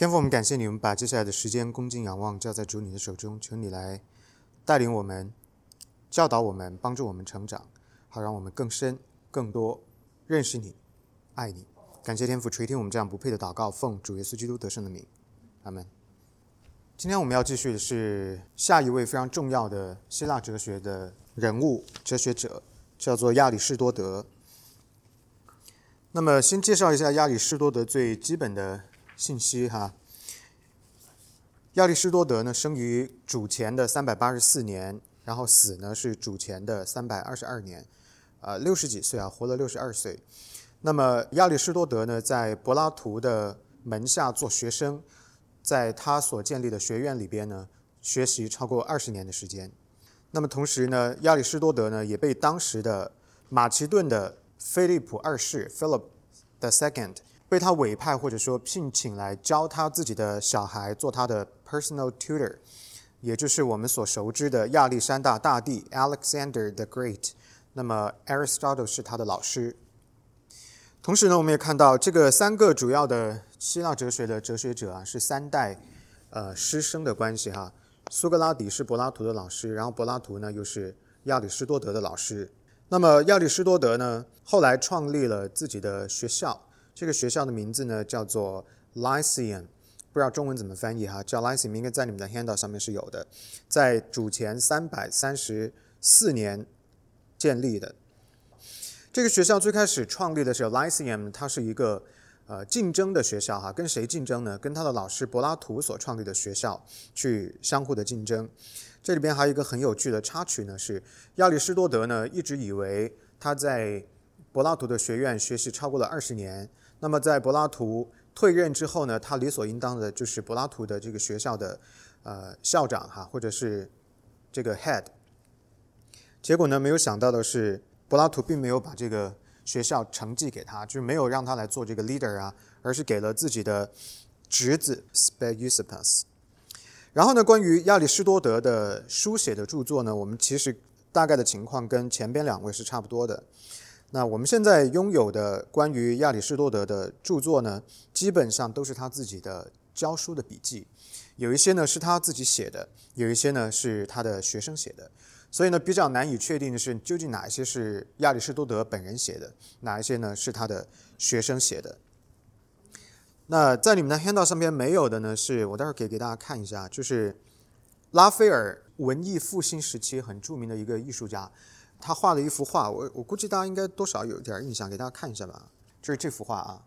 天父，我们感谢你，们把接下来的时间恭敬仰望交在主你的手中，求你来带领我们、教导我们、帮助我们成长，好让我们更深、更多认识你、爱你。感谢天父垂听我们这样不配的祷告，奉主耶稣基督得胜的名，阿门。今天我们要继续的是下一位非常重要的希腊哲学的人物、哲学者，叫做亚里士多德。那么，先介绍一下亚里士多德最基本的。信息哈，亚里士多德呢生于主前的三百八十四年，然后死呢是主前的三百二十二年，呃，六十几岁啊，活了六十二岁。那么亚里士多德呢在柏拉图的门下做学生，在他所建立的学院里边呢学习超过二十年的时间。那么同时呢，亚里士多德呢也被当时的马其顿的菲利普二世 （Philip the Second）。被他委派或者说聘请来教他自己的小孩做他的 personal tutor，也就是我们所熟知的亚历山大大帝 Alexander the Great。那么 Aristotle 是他的老师。同时呢，我们也看到这个三个主要的希腊哲学的哲学者啊，是三代呃师生的关系哈。苏格拉底是柏拉图的老师，然后柏拉图呢又是亚里士多德的老师。那么亚里士多德呢，后来创立了自己的学校。这个学校的名字呢叫做 Lyceum，不知道中文怎么翻译哈，叫 Lyceum 应该在你们的 handout 上面是有的，在主前三百三十四年建立的。这个学校最开始创立的时候，Lyceum 它是一个呃竞争的学校哈，跟谁竞争呢？跟他的老师柏拉图所创立的学校去相互的竞争。这里边还有一个很有趣的插曲呢，是亚里士多德呢一直以为他在柏拉图的学院学习超过了二十年。那么在柏拉图退任之后呢，他理所应当的就是柏拉图的这个学校的呃校长哈，或者是这个 head。结果呢，没有想到的是，柏拉图并没有把这个学校承继给他，就是没有让他来做这个 leader 啊，而是给了自己的侄子 Speusippus。然后呢，关于亚里士多德的书写的著作呢，我们其实大概的情况跟前边两位是差不多的。那我们现在拥有的关于亚里士多德的著作呢，基本上都是他自己的教书的笔记，有一些呢是他自己写的，有一些呢是他的学生写的，所以呢比较难以确定的是究竟哪一些是亚里士多德本人写的，哪一些呢是他的学生写的。那在你们的 handout 上边没有的呢，是我待会儿可以给大家看一下，就是拉斐尔文艺复兴时期很著名的一个艺术家。他画了一幅画，我我估计大家应该多少有点印象，给大家看一下吧。就是这幅画啊。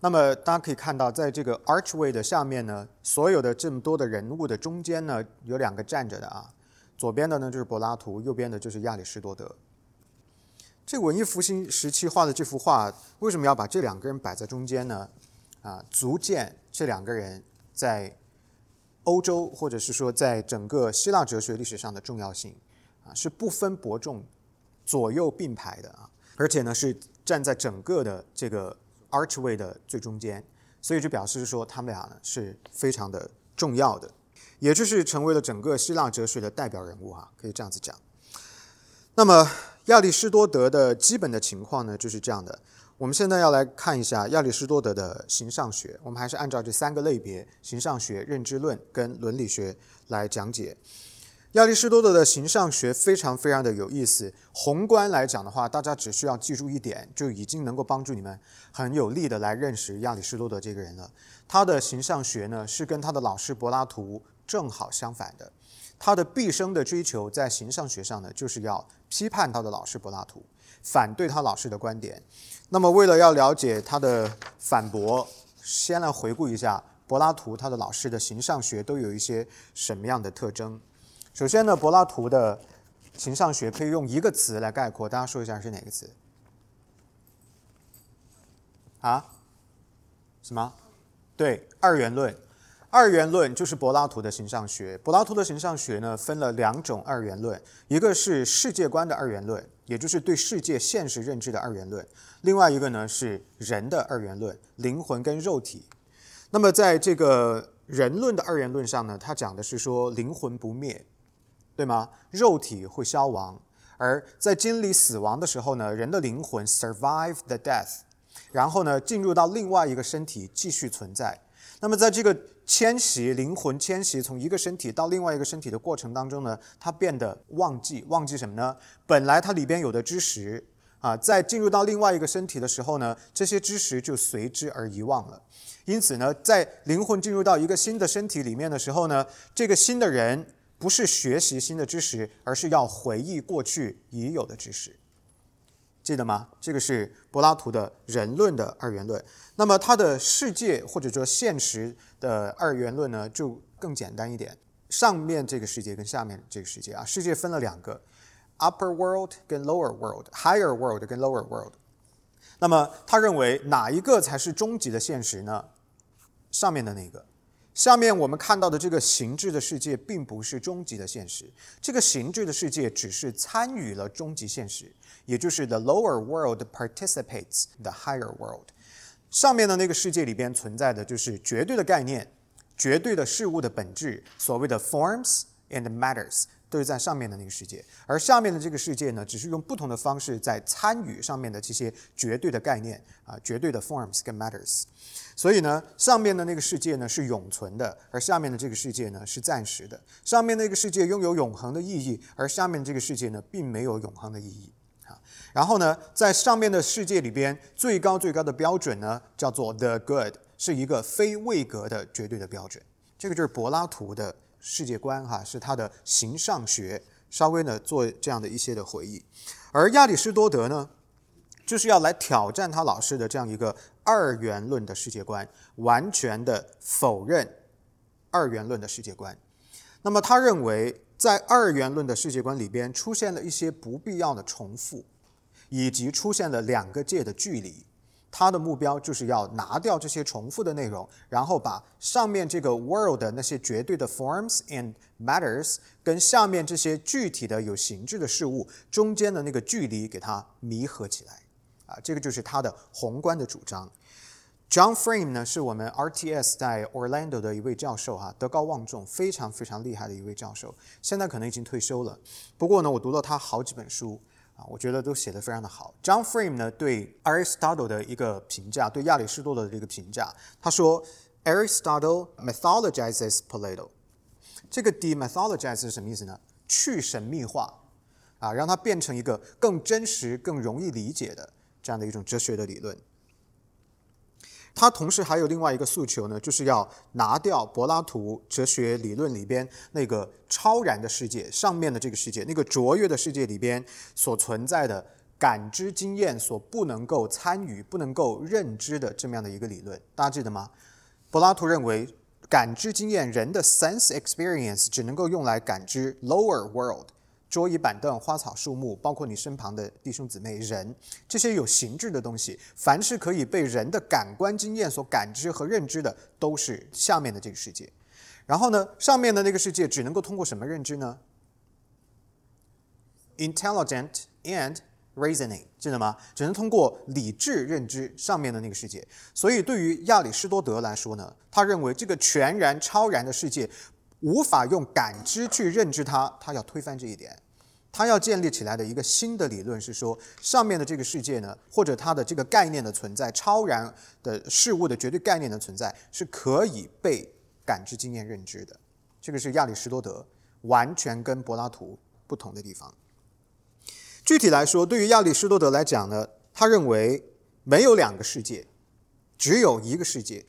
那么大家可以看到，在这个 archway 的下面呢，所有的这么多的人物的中间呢，有两个站着的啊。左边的呢就是柏拉图，右边的就是亚里士多德。这文艺复兴时期画的这幅画，为什么要把这两个人摆在中间呢？啊，足见这两个人在欧洲或者是说在整个希腊哲学历史上的重要性。啊，是不分伯仲，左右并排的啊，而且呢是站在整个的这个 archway 的最中间，所以就表示说他们俩呢是非常的重要的，也就是成为了整个希腊哲学的代表人物哈，可以这样子讲。那么亚里士多德的基本的情况呢就是这样的，我们现在要来看一下亚里士多德的形上学，我们还是按照这三个类别：形上学、认知论跟伦理学来讲解。亚里士多德的形上学非常非常的有意思。宏观来讲的话，大家只需要记住一点，就已经能够帮助你们很有力的来认识亚里士多德这个人了。他的形上学呢，是跟他的老师柏拉图正好相反的。他的毕生的追求在形上学上呢，就是要批判他的老师柏拉图，反对他老师的观点。那么，为了要了解他的反驳，先来回顾一下柏拉图他的老师的形上学都有一些什么样的特征。首先呢，柏拉图的形上学可以用一个词来概括，大家说一下是哪个词？啊？什么？对，二元论。二元论就是柏拉图的形上学。柏拉图的形上学呢，分了两种二元论，一个是世界观的二元论，也就是对世界现实认知的二元论；另外一个呢是人的二元论，灵魂跟肉体。那么在这个人论的二元论上呢，他讲的是说灵魂不灭。对吗？肉体会消亡，而在经历死亡的时候呢，人的灵魂 survive the death，然后呢，进入到另外一个身体继续存在。那么在这个迁徙灵魂迁徙从一个身体到另外一个身体的过程当中呢，它变得忘记，忘记什么呢？本来它里边有的知识啊，在进入到另外一个身体的时候呢，这些知识就随之而遗忘了。因此呢，在灵魂进入到一个新的身体里面的时候呢，这个新的人不是学习新的知识，而是要回忆过去已有的知识。记得吗？这个是柏拉图的人论的二元论。那么他的世界或者说现实的二元论呢，就更简单一点。上面这个世界跟下面这个世界啊，世界分了两个：upper world 跟 lower world，higher world 跟 lower world。那么他认为哪一个才是终极的现实呢？上面的那个。下面我们看到的这个形制的世界，并不是终极的现实。这个形制的世界只是参与了终极现实，也就是 the lower world participates the higher world。上面的那个世界里边存在的就是绝对的概念、绝对的事物的本质，所谓的 forms and matters。都是在上面的那个世界，而下面的这个世界呢，只是用不同的方式在参与上面的这些绝对的概念啊，绝对的 forms 跟 matters。所以呢，上面的那个世界呢是永存的，而下面的这个世界呢是暂时的。上面那个世界拥有永恒的意义，而下面这个世界呢并没有永恒的意义啊。然后呢，在上面的世界里边，最高最高的标准呢叫做 the good，是一个非位格的绝对的标准。这个就是柏拉图的。世界观哈是他的形上学，稍微呢做这样的一些的回忆，而亚里士多德呢，就是要来挑战他老师的这样一个二元论的世界观，完全的否认二元论的世界观。那么他认为，在二元论的世界观里边出现了一些不必要的重复，以及出现了两个界的距离。他的目标就是要拿掉这些重复的内容，然后把上面这个 world 的那些绝对的 forms and matters 跟下面这些具体的有形质的事物中间的那个距离给它弥合起来。啊，这个就是他的宏观的主张。John Frame 呢，是我们 RTS 在 Orlando 的一位教授哈，德高望重，非常非常厉害的一位教授，现在可能已经退休了。不过呢，我读了他好几本书。啊，我觉得都写得非常的好。John Frame 呢对 Aristotle 的一个评价，对亚里士多德的一个评价，他说 Aristotle mythologizes Plato。这个 demythologize 是什么意思呢？去神秘化，啊，让它变成一个更真实、更容易理解的这样的一种哲学的理论。他同时还有另外一个诉求呢，就是要拿掉柏拉图哲学理论里边那个超然的世界上面的这个世界，那个卓越的世界里边所存在的感知经验所不能够参与、不能够认知的这么样的一个理论，大家记得吗？柏拉图认为，感知经验人的 sense experience 只能够用来感知 lower world。桌椅板凳、花草树木，包括你身旁的弟兄姊妹、人，这些有形质的东西，凡是可以被人的感官经验所感知和认知的，都是下面的这个世界。然后呢，上面的那个世界只能够通过什么认知呢？Intelligent and reasoning，记得吗？只能通过理智认知上面的那个世界。所以，对于亚里士多德来说呢，他认为这个全然超然的世界无法用感知去认知它，他要推翻这一点。他要建立起来的一个新的理论是说，上面的这个世界呢，或者它的这个概念的存在，超然的事物的绝对概念的存在，是可以被感知经验认知的。这个是亚里士多德完全跟柏拉图不同的地方。具体来说，对于亚里士多德来讲呢，他认为没有两个世界，只有一个世界。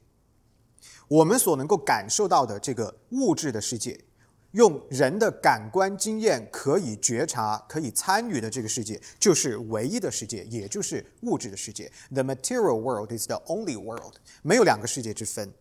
我们所能够感受到的这个物质的世界。用人的感官经验可以觉察、可以参与的这个世界，就是唯一的世界，也就是物质的世界。The material world is the only world，没有两个世界之分。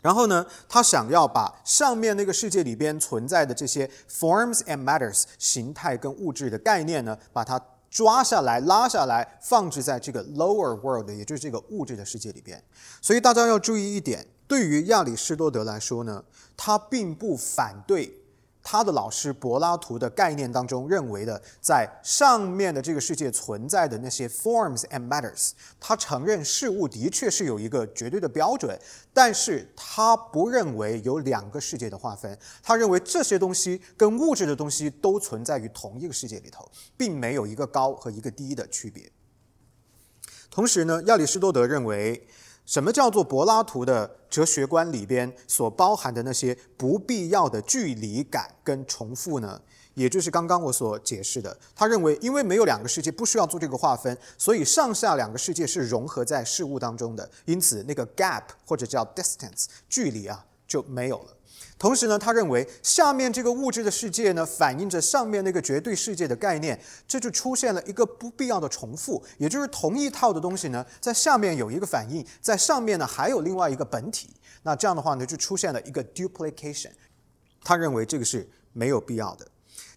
然后呢，他想要把上面那个世界里边存在的这些 forms and matters 形态跟物质的概念呢，把它抓下来、拉下来，放置在这个 lower world，也就是这个物质的世界里边。所以大家要注意一点。对于亚里士多德来说呢，他并不反对他的老师柏拉图的概念当中认为的在上面的这个世界存在的那些 forms and matters。他承认事物的确是有一个绝对的标准，但是他不认为有两个世界的划分。他认为这些东西跟物质的东西都存在于同一个世界里头，并没有一个高和一个低的区别。同时呢，亚里士多德认为。什么叫做柏拉图的哲学观里边所包含的那些不必要的距离感跟重复呢？也就是刚刚我所解释的，他认为，因为没有两个世界，不需要做这个划分，所以上下两个世界是融合在事物当中的，因此那个 gap 或者叫 distance 距离啊就没有了。同时呢，他认为下面这个物质的世界呢，反映着上面那个绝对世界的概念，这就出现了一个不必要的重复，也就是同一套的东西呢，在下面有一个反应，在上面呢还有另外一个本体，那这样的话呢，就出现了一个 duplication。他认为这个是没有必要的。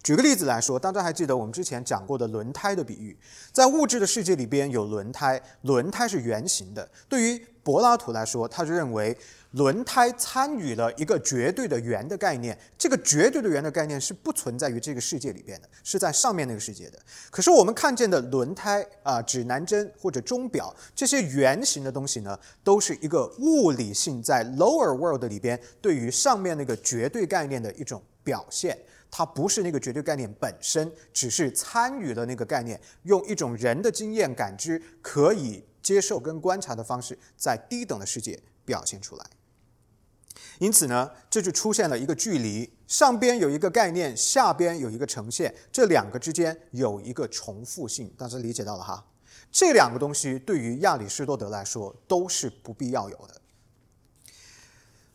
举个例子来说，大家还记得我们之前讲过的轮胎的比喻，在物质的世界里边有轮胎，轮胎是圆形的。对于柏拉图来说，他就认为轮胎参与了一个绝对的圆的概念，这个绝对的圆的概念是不存在于这个世界里边的，是在上面那个世界的。可是我们看见的轮胎啊、指南针或者钟表这些圆形的东西呢，都是一个物理性在 lower world 里边对于上面那个绝对概念的一种表现。它不是那个绝对概念本身，只是参与了那个概念，用一种人的经验感知可以接受跟观察的方式，在低等的世界表现出来。因此呢，这就出现了一个距离，上边有一个概念，下边有一个呈现，这两个之间有一个重复性，大家理解到了哈？这两个东西对于亚里士多德来说都是不必要有的。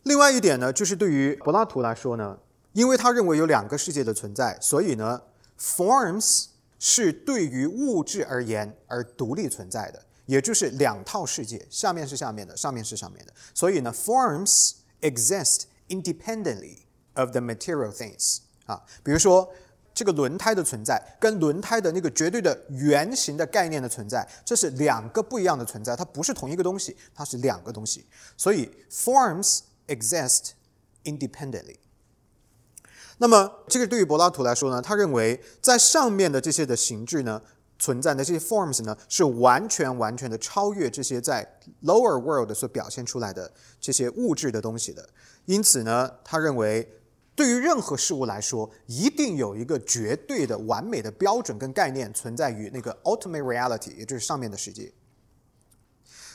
另外一点呢，就是对于柏拉图来说呢。因为他认为有两个世界的存在，所以呢，forms 是对于物质而言而独立存在的，也就是两套世界，下面是下面的，上面是上面的。所以呢，forms exist independently of the material things 啊，比如说这个轮胎的存在跟轮胎的那个绝对的圆形的概念的存在，这是两个不一样的存在，它不是同一个东西，它是两个东西。所以 forms exist independently。那么，这个对于柏拉图来说呢，他认为在上面的这些的形制呢，存在的这些 forms 呢，是完全完全的超越这些在 lower world 所表现出来的这些物质的东西的。因此呢，他认为对于任何事物来说，一定有一个绝对的完美的标准跟概念存在于那个 ultimate reality，也就是上面的世界。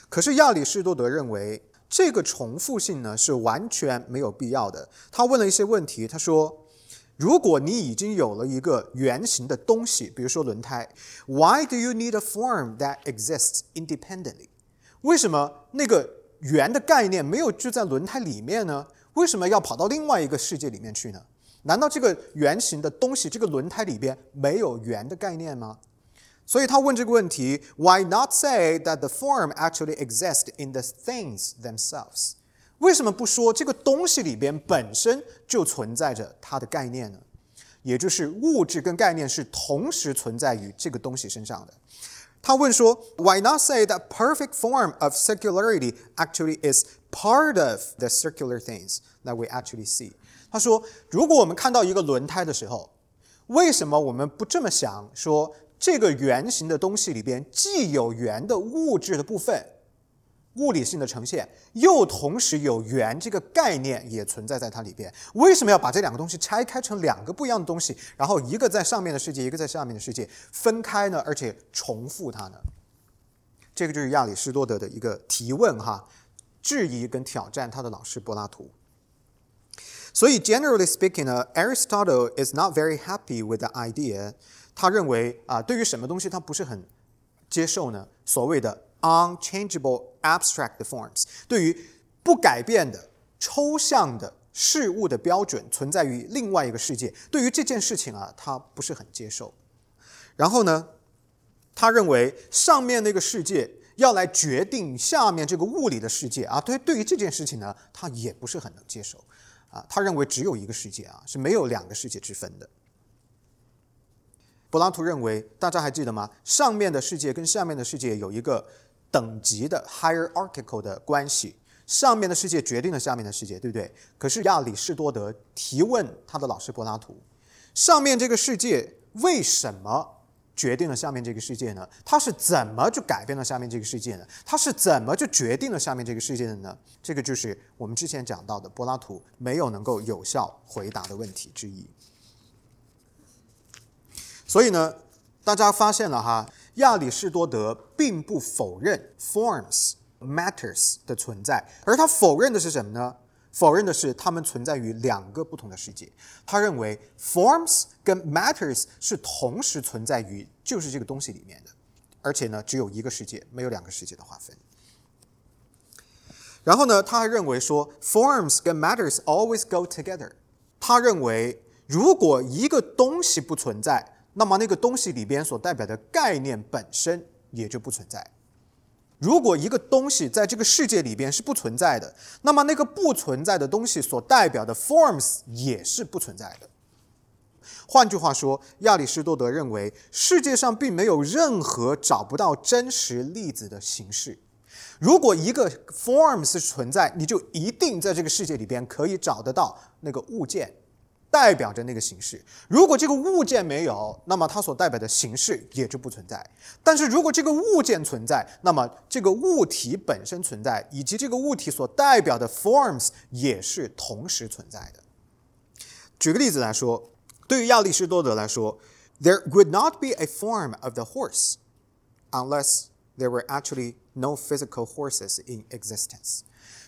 可是亚里士多德认为这个重复性呢是完全没有必要的。他问了一些问题，他说。如果你已经有了一个圆形的东西，比如说轮胎，Why do you need a form that exists independently？为什么那个圆的概念没有就在轮胎里面呢？为什么要跑到另外一个世界里面去呢？难道这个圆形的东西，这个轮胎里边没有圆的概念吗？所以他问这个问题：Why not say that the form actually exists in the things themselves？ 为什么不说这个东西里边本身就存在着它的概念呢？也就是物质跟概念是同时存在于这个东西身上的。他问说：Why not say that perfect form of circularity actually is part of the circular things that we actually see？他说，如果我们看到一个轮胎的时候，为什么我们不这么想？说这个圆形的东西里边既有圆的物质的部分。物理性的呈现，又同时有圆这个概念也存在在它里边。为什么要把这两个东西拆开成两个不一样的东西，然后一个在上面的世界，一个在下面的世界分开呢？而且重复它呢？这个就是亚里士多德的一个提问哈，质疑跟挑战他的老师柏拉图。所以，generally speaking 呢，Aristotle is not very happy with the idea。他认为啊，对于什么东西他不是很接受呢？所谓的。Unchangeable abstract forms，对于不改变的抽象的事物的标准存在于另外一个世界，对于这件事情啊，他不是很接受。然后呢，他认为上面那个世界要来决定下面这个物理的世界啊，对，对于这件事情呢，他也不是很能接受。啊，他认为只有一个世界啊，是没有两个世界之分的。柏拉图认为，大家还记得吗？上面的世界跟下面的世界有一个。等级的 hierarchical 的关系，上面的世界决定了下面的世界，对不对？可是亚里士多德提问他的老师柏拉图，上面这个世界为什么决定了下面这个世界呢？它是怎么就改变了下面这个世界呢？它是怎么就决定了下面这个世界的呢？这个就是我们之前讲到的柏拉图没有能够有效回答的问题之一。所以呢，大家发现了哈。亚里士多德并不否认 forms matters 的存在，而他否认的是什么呢？否认的是它们存在于两个不同的世界。他认为 forms 跟 matters 是同时存在于就是这个东西里面的，而且呢只有一个世界，没有两个世界的划分。然后呢，他还认为说 forms 跟 matters always go together。他认为如果一个东西不存在，那么那个东西里边所代表的概念本身也就不存在。如果一个东西在这个世界里边是不存在的，那么那个不存在的东西所代表的 forms 也是不存在的。换句话说，亚里士多德认为世界上并没有任何找不到真实粒子的形式。如果一个 forms 存在，你就一定在这个世界里边可以找得到那个物件。代表着那个形式。如果这个物件没有，那么它所代表的形式也就不存在。但是如果这个物件存在，那么这个物体本身存在，以及这个物体所代表的 forms 也是同时存在的。举个例子来说，对于亚里士多德来说，There would not be a form of the horse unless there were actually no physical horses in existence。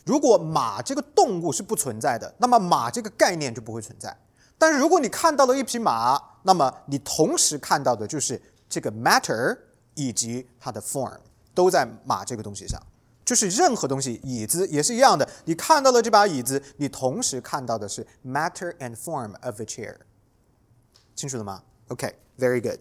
如果马这个动物是不存在的，那么马这个概念就不会存在。但是如果你看到了一匹马，那么你同时看到的就是这个 matter 以及它的 form 都在马这个东西上，就是任何东西，椅子也是一样的。你看到了这把椅子，你同时看到的是 matter and form of a chair。清楚了吗？OK，very good。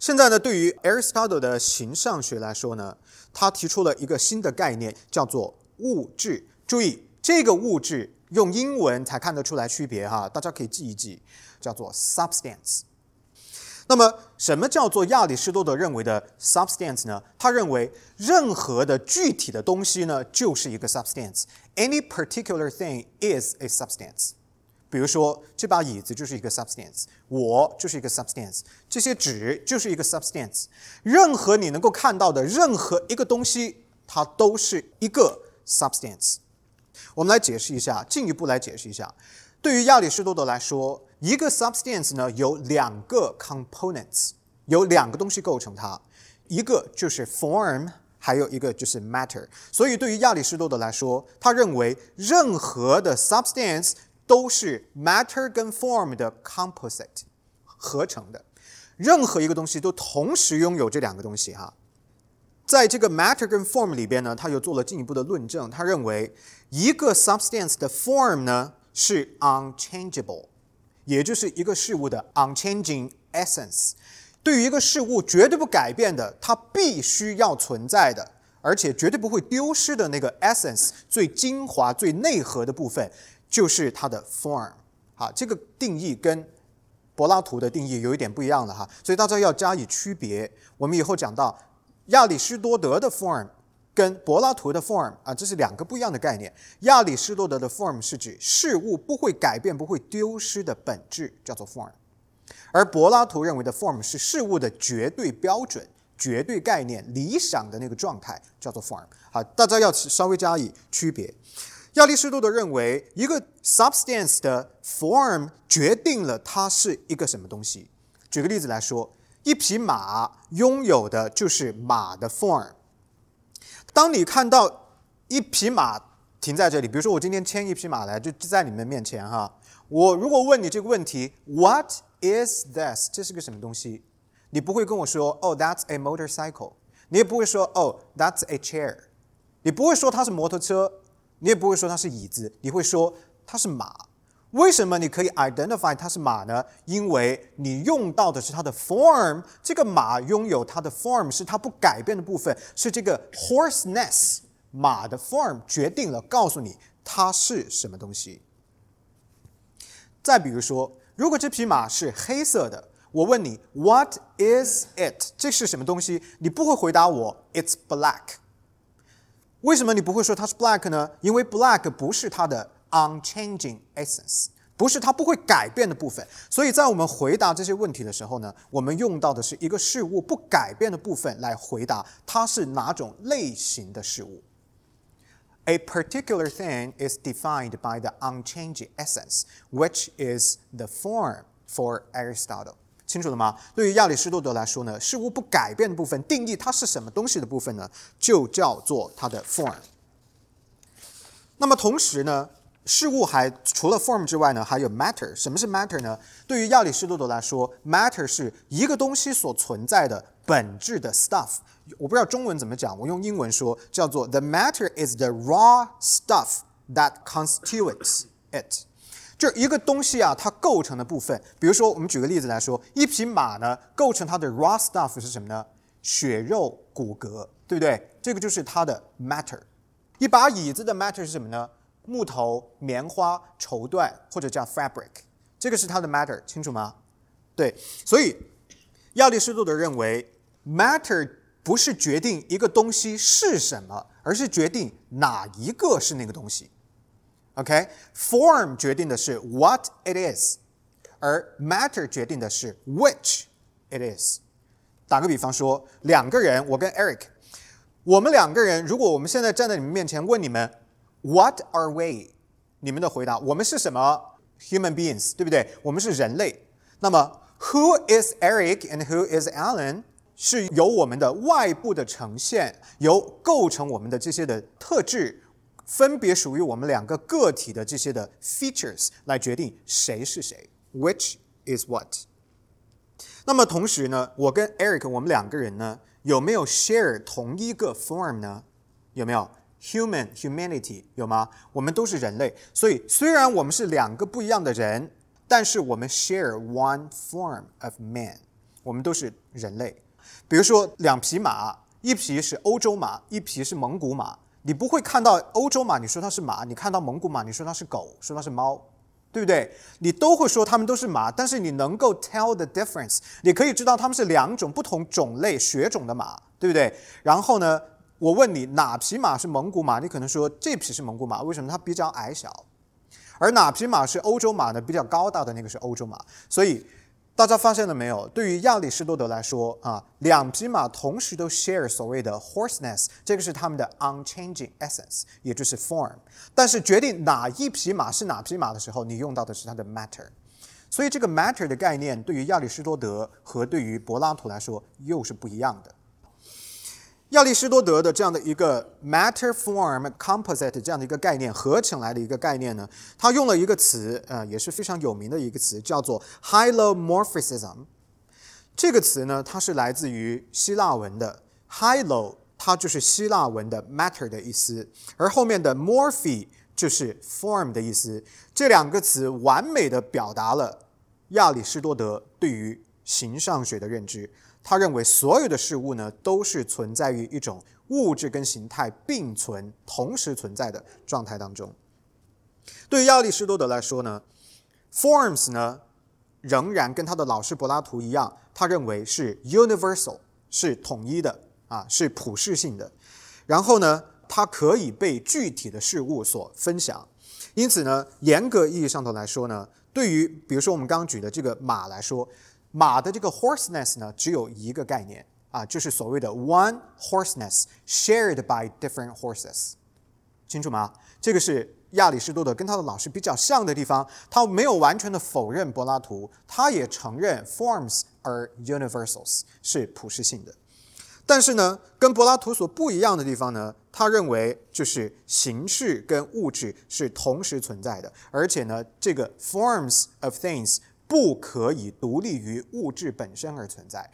现在呢，对于 Aristotle 的形上学来说呢，他提出了一个新的概念，叫做物质。注意这个物质。用英文才看得出来区别哈，大家可以记一记，叫做 substance。那么，什么叫做亚里士多德认为的 substance 呢？他认为任何的具体的东西呢，就是一个 substance。Any particular thing is a substance。比如说，这把椅子就是一个 substance，我就是一个 substance，这些纸就是一个 substance。任何你能够看到的任何一个东西，它都是一个 substance。我们来解释一下，进一步来解释一下。对于亚里士多德来说，一个 substance 呢有两个 components，有两个东西构成它，一个就是 form，还有一个就是 matter。所以对于亚里士多德来说，他认为任何的 substance 都是 matter 跟 form 的 composite 合成的，任何一个东西都同时拥有这两个东西哈。在这个 matter 跟 form 里边呢，他又做了进一步的论证。他认为一个 substance 的 form 呢是 unchangeable，也就是一个事物的 unchanging essence。对于一个事物绝对不改变的，它必须要存在的，而且绝对不会丢失的那个 essence 最精华、最内核的部分，就是它的 form。好，这个定义跟柏拉图的定义有一点不一样了哈，所以大家要加以区别。我们以后讲到。亚里士多德的 form 跟柏拉图的 form 啊，这是两个不一样的概念。亚里士多德的 form 是指事物不会改变、不会丢失的本质，叫做 form；而柏拉图认为的 form 是事物的绝对标准、绝对概念、理想的那个状态，叫做 form。好，大家要稍微加以区别。亚里士多德认为，一个 substance 的 form 决定了它是一个什么东西。举个例子来说。一匹马拥有的就是马的 form。当你看到一匹马停在这里，比如说我今天牵一匹马来，就在你们面前哈。我如果问你这个问题，What is this？这是个什么东西？你不会跟我说，Oh, that's a motorcycle。你也不会说，Oh, that's a chair。你不会说它是摩托车，你也不会说它是椅子，你会说它是马。为什么你可以 identify 它是马呢？因为你用到的是它的 form，这个马拥有它的 form 是它不改变的部分，是这个 horseness 马的 form 决定了，告诉你它是什么东西。再比如说，如果这匹马是黑色的，我问你 What is it？这是什么东西？你不会回答我 It's black。为什么你不会说它是 black 呢？因为 black 不是它的。Unchanging essence 不是它不会改变的部分，所以在我们回答这些问题的时候呢，我们用到的是一个事物不改变的部分来回答它是哪种类型的事物。A particular thing is defined by the unchanging essence, which is the form for Aristotle. 清楚了吗？对于亚里士多德来说呢，事物不改变的部分，定义它是什么东西的部分呢，就叫做它的 form。那么同时呢，事物还除了 form 之外呢，还有 matter。什么是 matter 呢？对于亚里士多德来说，matter 是一个东西所存在的本质的 stuff。我不知道中文怎么讲，我用英文说叫做 the matter is the raw stuff that constitutes it。就一个东西啊，它构成的部分，比如说我们举个例子来说，一匹马呢，构成它的 raw stuff 是什么呢？血肉骨骼，对不对？这个就是它的 matter。一把椅子的 matter 是什么呢？木头、棉花、绸缎或者叫 fabric，这个是它的 matter，清楚吗？对，所以亚里士多德认为 matter 不是决定一个东西是什么，而是决定哪一个是那个东西。OK，form 决定的是 what it is，而 matter 决定的是 which it is。打个比方说，两个人，我跟 Eric。我们两个人，如果我们现在站在你们面前问你们，What are we？你们的回答，我们是什么？Human beings，对不对？我们是人类。那么，Who is Eric and Who is Alan？是由我们的外部的呈现，由构成我们的这些的特质，分别属于我们两个个体的这些的 features 来决定谁是谁，Which is what？那么同时呢，我跟 Eric，我们两个人呢？有没有 share 同一个 form 呢？有没有 human humanity 有吗？我们都是人类，所以虽然我们是两个不一样的人，但是我们 share one form of man，我们都是人类。比如说两匹马，一匹是欧洲马，一匹是蒙古马，你不会看到欧洲马，你说它是马；你看到蒙古马，你说它是狗，说它是猫。对不对？你都会说它们都是马，但是你能够 tell the difference，你可以知道它们是两种不同种类血种的马，对不对？然后呢，我问你哪匹马是蒙古马，你可能说这匹是蒙古马，为什么？它比较矮小。而哪匹马是欧洲马呢？比较高大的那个是欧洲马，所以。大家发现了没有？对于亚里士多德来说啊，两匹马同时都 share 所谓的 horseness，这个是他们的 unchanging essence，也就是 form。但是决定哪一匹马是哪匹马的时候，你用到的是它的 matter。所以这个 matter 的概念对于亚里士多德和对于柏拉图来说又是不一样的。亚里士多德的这样的一个 matter form composite 这样的一个概念合成来的一个概念呢，他用了一个词，呃，也是非常有名的一个词，叫做 hylomorphism。这个词呢，它是来自于希腊文的 hylo，它就是希腊文的 matter 的意思，而后面的 morphe 就是 form 的意思。这两个词完美的表达了亚里士多德对于形上学的认知。他认为所有的事物呢，都是存在于一种物质跟形态并存、同时存在的状态当中。对于亚里士多德来说呢，forms 呢，仍然跟他的老师柏拉图一样，他认为是 universal，是统一的啊，是普世性的。然后呢，它可以被具体的事物所分享。因此呢，严格意义上头来说呢，对于比如说我们刚刚举的这个马来说。马的这个 horseness 呢，只有一个概念啊，就是所谓的 one horseness shared by different horses，清楚吗？这个是亚里士多德跟他的老师比较像的地方，他没有完全的否认柏拉图，他也承认 forms are universals 是普世性的，但是呢，跟柏拉图所不一样的地方呢，他认为就是形式跟物质是同时存在的，而且呢，这个 forms of things。不可以独立于物质本身而存在。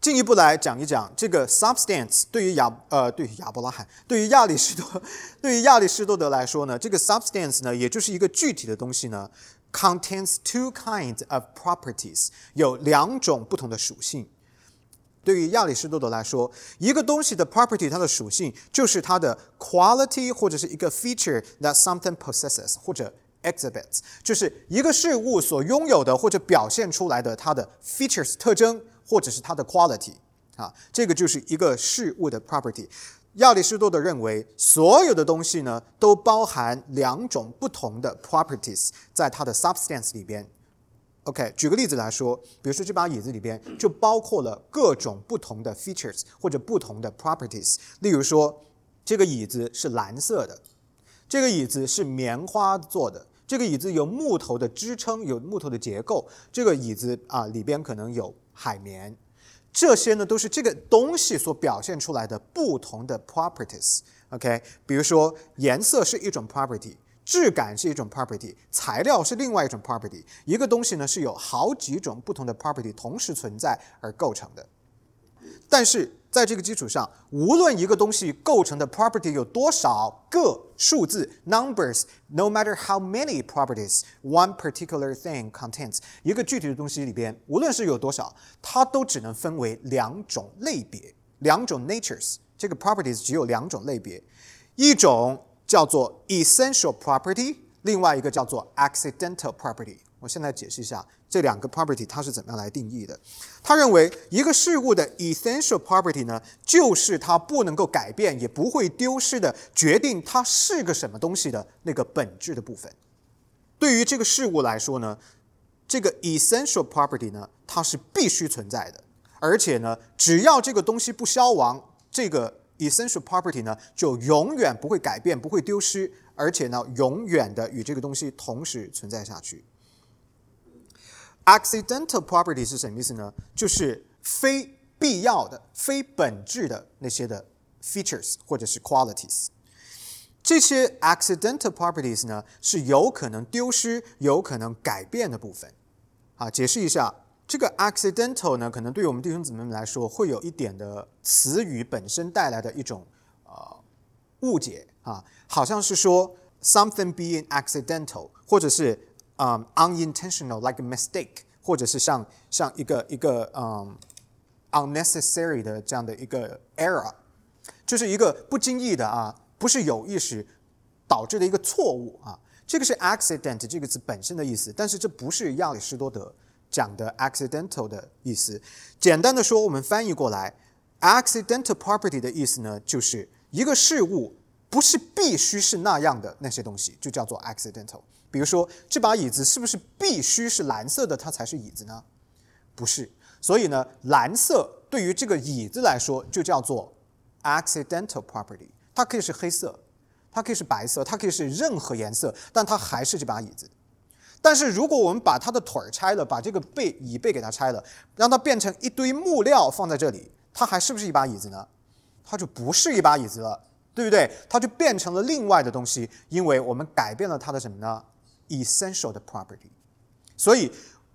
进一步来讲一讲这个 substance，对于亚呃，对于亚伯拉罕，对于亚里士多，对于亚里士多德来说呢，这个 substance 呢，也就是一个具体的东西呢，contains two kinds of properties，有两种不同的属性。对于亚里士多德来说，一个东西的 property，它的属性就是它的 quality 或者是一个 feature that something possesses，或者 exhibits 就是一个事物所拥有的或者表现出来的它的 features 特征，或者是它的 quality 啊，这个就是一个事物的 property。亚里士多德认为，所有的东西呢都包含两种不同的 properties 在它的 substance 里边。OK，举个例子来说，比如说这把椅子里边就包括了各种不同的 features 或者不同的 properties。例如说，这个椅子是蓝色的。这个椅子是棉花做的，这个椅子有木头的支撑，有木头的结构。这个椅子啊里边可能有海绵，这些呢都是这个东西所表现出来的不同的 properties。OK，比如说颜色是一种 property。质感是一种 property，材料是另外一种 property。一个东西呢是有好几种不同的 property 同时存在而构成的。但是在这个基础上，无论一个东西构成的 property 有多少个数字 numbers，no matter how many properties one particular thing contains，一个具体的东西里边，无论是有多少，它都只能分为两种类别，两种 natures。这个 properties 只有两种类别，一种。叫做 essential property，另外一个叫做 accidental property。我现在解释一下这两个 property 它是怎么样来定义的。他认为一个事物的 essential property 呢，就是它不能够改变也不会丢失的，决定它是个什么东西的那个本质的部分。对于这个事物来说呢，这个 essential property 呢，它是必须存在的，而且呢，只要这个东西不消亡，这个。Essential property 呢，就永远不会改变，不会丢失，而且呢，永远的与这个东西同时存在下去。Accidental property 是什么意思呢？就是非必要的、非本质的那些的 features 或者是 qualities。这些 accidental properties 呢，是有可能丢失、有可能改变的部分。啊，解释一下。这个 accidental 呢，可能对于我们弟兄姊妹们来说，会有一点的词语本身带来的一种呃误解啊，好像是说 something being accidental，或者是嗯 unintentional，like mistake，或者是像像一个一个嗯 unnecessary 的这样的一个 error，就是一个不经意的啊，不是有意识导致的一个错误啊，这个是 accident 这个词本身的意思，但是这不是亚里士多德。讲的 accidental 的意思，简单的说，我们翻译过来，accidental property 的意思呢，就是一个事物不是必须是那样的那些东西，就叫做 accidental。比如说，这把椅子是不是必须是蓝色的，它才是椅子呢？不是。所以呢，蓝色对于这个椅子来说，就叫做 accidental property。它可以是黑色，它可以是白色，它可以是任何颜色，但它还是这把椅子。但是如果我们把它的腿儿拆了，把这个背椅背给它拆了，让它变成一堆木料放在这里，它还是不是一把椅子呢？它就不是一把椅子了，对不对？它就变成了另外的东西，因为我们改变了它的什么呢？essential 的 property。所以，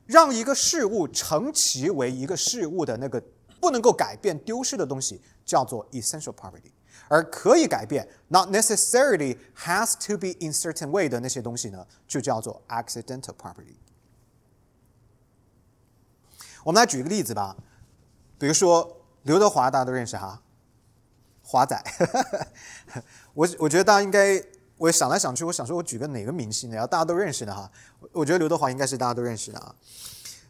让一个事物成其为一个事物的那个不能够改变、丢失的东西，叫做 essential property。而可以改变，not necessarily has to be in certain way 的那些东西呢，就叫做 accidental property。我们来举个例子吧，比如说刘德华，大家都认识哈，华仔。我我觉得大家应该，我想来想去，我想说我举个哪个明星呢？要大家都认识的哈，我觉得刘德华应该是大家都认识的啊。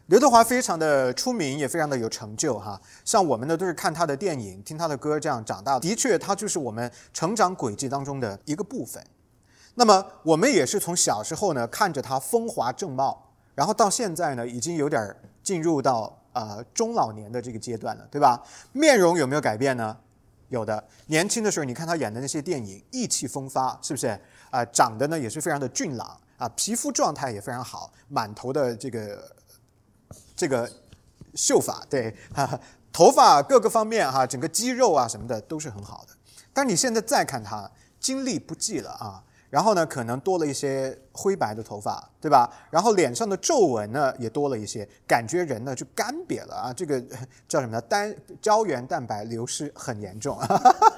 刘德华非常的出名，也非常的有成就哈。像我们呢，都是看他的电影、听他的歌这样长大的。的确，他就是我们成长轨迹当中的一个部分。那么，我们也是从小时候呢看着他风华正茂，然后到现在呢，已经有点进入到呃中老年的这个阶段了，对吧？面容有没有改变呢？有的。年轻的时候，你看他演的那些电影，意气风发，是不是？啊，长得呢也是非常的俊朗啊，皮肤状态也非常好，满头的这个。这个秀发对，头发各个方面哈，整个肌肉啊什么的都是很好的。但你现在再看他，精力不济了啊，然后呢，可能多了一些灰白的头发，对吧？然后脸上的皱纹呢也多了一些，感觉人呢就干瘪了啊。这个叫什么呢？单胶原蛋白流失很严重，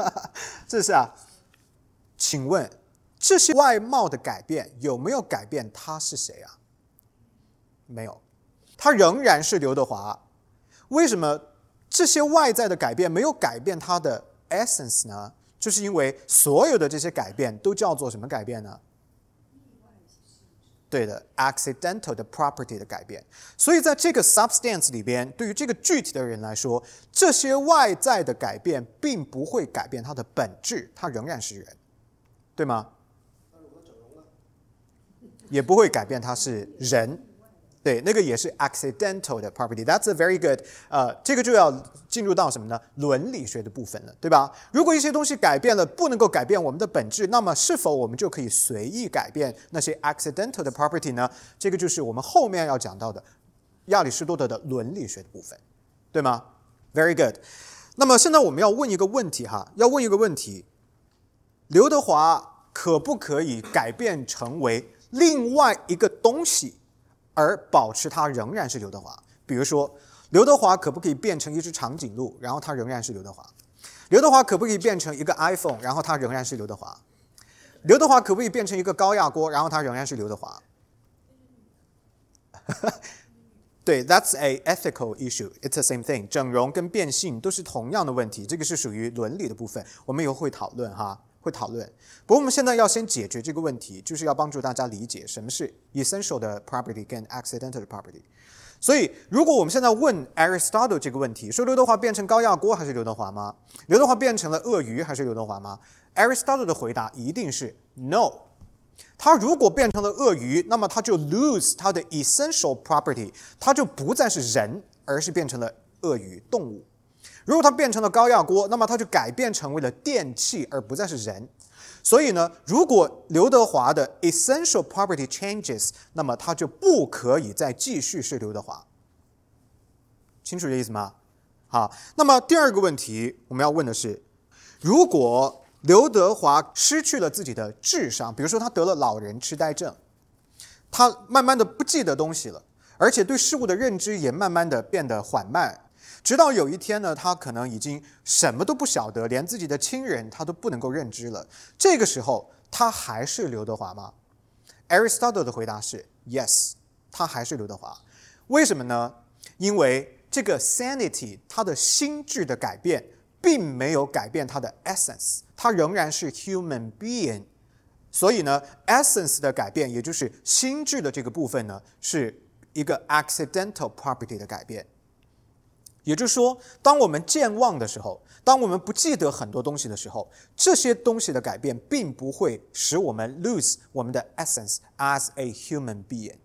这是啊。请问这些外貌的改变有没有改变他是谁啊？没有。他仍然是刘德华，为什么这些外在的改变没有改变他的 essence 呢？就是因为所有的这些改变都叫做什么改变呢？对的，accidental 的 property 的改变。所以在这个 substance 里边，对于这个具体的人来说，这些外在的改变并不会改变他的本质，他仍然是人，对吗？也不会改变他是人。对，那个也是 accidental 的 property。That's a very good。呃，这个就要进入到什么呢？伦理学的部分了，对吧？如果一些东西改变了，不能够改变我们的本质，那么是否我们就可以随意改变那些 accidental 的 property 呢？这个就是我们后面要讲到的亚里士多德的伦理学的部分，对吗？Very good。那么现在我们要问一个问题哈，要问一个问题：刘德华可不可以改变成为另外一个东西？而保持它仍然是刘德华。比如说，刘德华可不可以变成一只长颈鹿，然后他仍然是刘德华？刘德华可不可以变成一个 iPhone，然后他仍然是刘德华？刘德华可不可以变成一个高压锅，然后他仍然是刘德华？对，That's a ethical issue. It's the same thing. 整容跟变性都是同样的问题，这个是属于伦理的部分，我们以后会讨论哈。会讨论，不过我们现在要先解决这个问题，就是要帮助大家理解什么是 essential 的 property 跟 accidental 的 property。所以，如果我们现在问 Aristotle 这个问题，说刘德华变成高压锅还是刘德华吗？刘德华变成了鳄鱼还是刘德华吗？Aristotle 的回答一定是 no。他如果变成了鳄鱼，那么他就 lose 他的 essential property，他就不再是人，而是变成了鳄鱼动物。如果它变成了高压锅，那么它就改变成为了电器，而不再是人。所以呢，如果刘德华的 essential property changes，那么他就不可以再继续是刘德华。清楚这意思吗？好，那么第二个问题我们要问的是：如果刘德华失去了自己的智商，比如说他得了老人痴呆症，他慢慢的不记得东西了，而且对事物的认知也慢慢的变得缓慢。直到有一天呢，他可能已经什么都不晓得，连自己的亲人他都不能够认知了。这个时候，他还是刘德华吗？Aristotle 的回答是 Yes，他还是刘德华。为什么呢？因为这个 sanity，他的心智的改变，并没有改变他的 essence，他仍然是 human being。所以呢，essence 的改变，也就是心智的这个部分呢，是一个 accidental property 的改变。也就是说，当我们健忘的时候，当我们不记得很多东西的时候，这些东西的改变并不会使我们 lose 我们的 essence as a human being。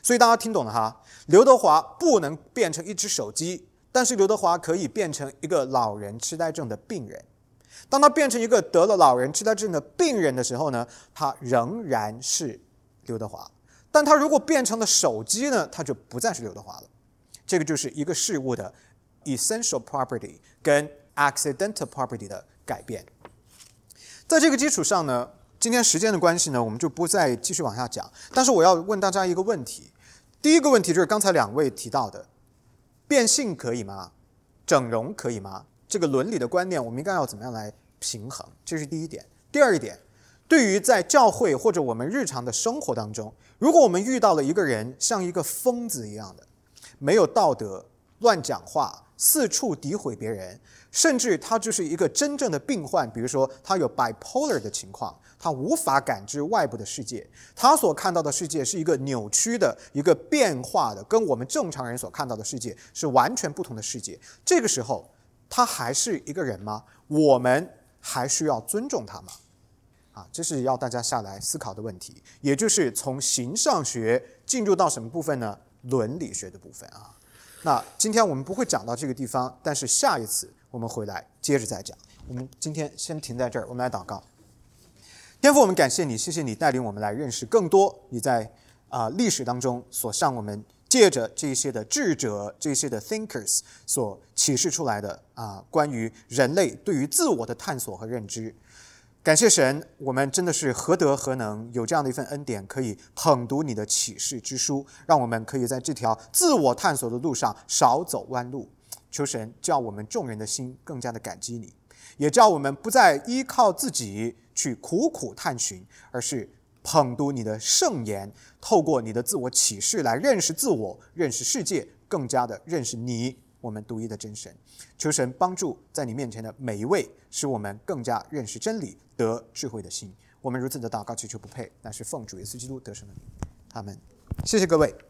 所以大家听懂了哈？刘德华不能变成一只手机，但是刘德华可以变成一个老人痴呆症的病人。当他变成一个得了老人痴呆症的病人的时候呢，他仍然是刘德华。但他如果变成了手机呢，他就不再是刘德华了。这个就是一个事物的 essential property 跟 accidental property 的改变。在这个基础上呢，今天时间的关系呢，我们就不再继续往下讲。但是我要问大家一个问题：第一个问题就是刚才两位提到的，变性可以吗？整容可以吗？这个伦理的观念，我们应该要怎么样来平衡？这是第一点。第二一点，对于在教会或者我们日常的生活当中，如果我们遇到了一个人像一个疯子一样的，没有道德，乱讲话，四处诋毁别人，甚至他就是一个真正的病患。比如说，他有 bipolar 的情况，他无法感知外部的世界，他所看到的世界是一个扭曲的、一个变化的，跟我们正常人所看到的世界是完全不同的世界。这个时候，他还是一个人吗？我们还需要尊重他吗？啊，这是要大家下来思考的问题。也就是从形上学进入到什么部分呢？伦理学的部分啊，那今天我们不会讲到这个地方，但是下一次我们回来接着再讲。我们今天先停在这儿，我们来祷告。天父，我们感谢你，谢谢你带领我们来认识更多你在啊历史当中所向我们借着这些的智者、这些的 thinkers 所启示出来的啊关于人类对于自我的探索和认知。感谢神，我们真的是何德何能，有这样的一份恩典，可以捧读你的启示之书，让我们可以在这条自我探索的路上少走弯路。求神叫我们众人的心更加的感激你，也叫我们不再依靠自己去苦苦探寻，而是捧读你的圣言，透过你的自我启示来认识自我，认识世界，更加的认识你。我们独一的真神，求神帮助在你面前的每一位，使我们更加认识真理，得智慧的心。我们如此的祷告祈求不配，但是奉主耶稣基督得胜的名，他们。谢谢各位。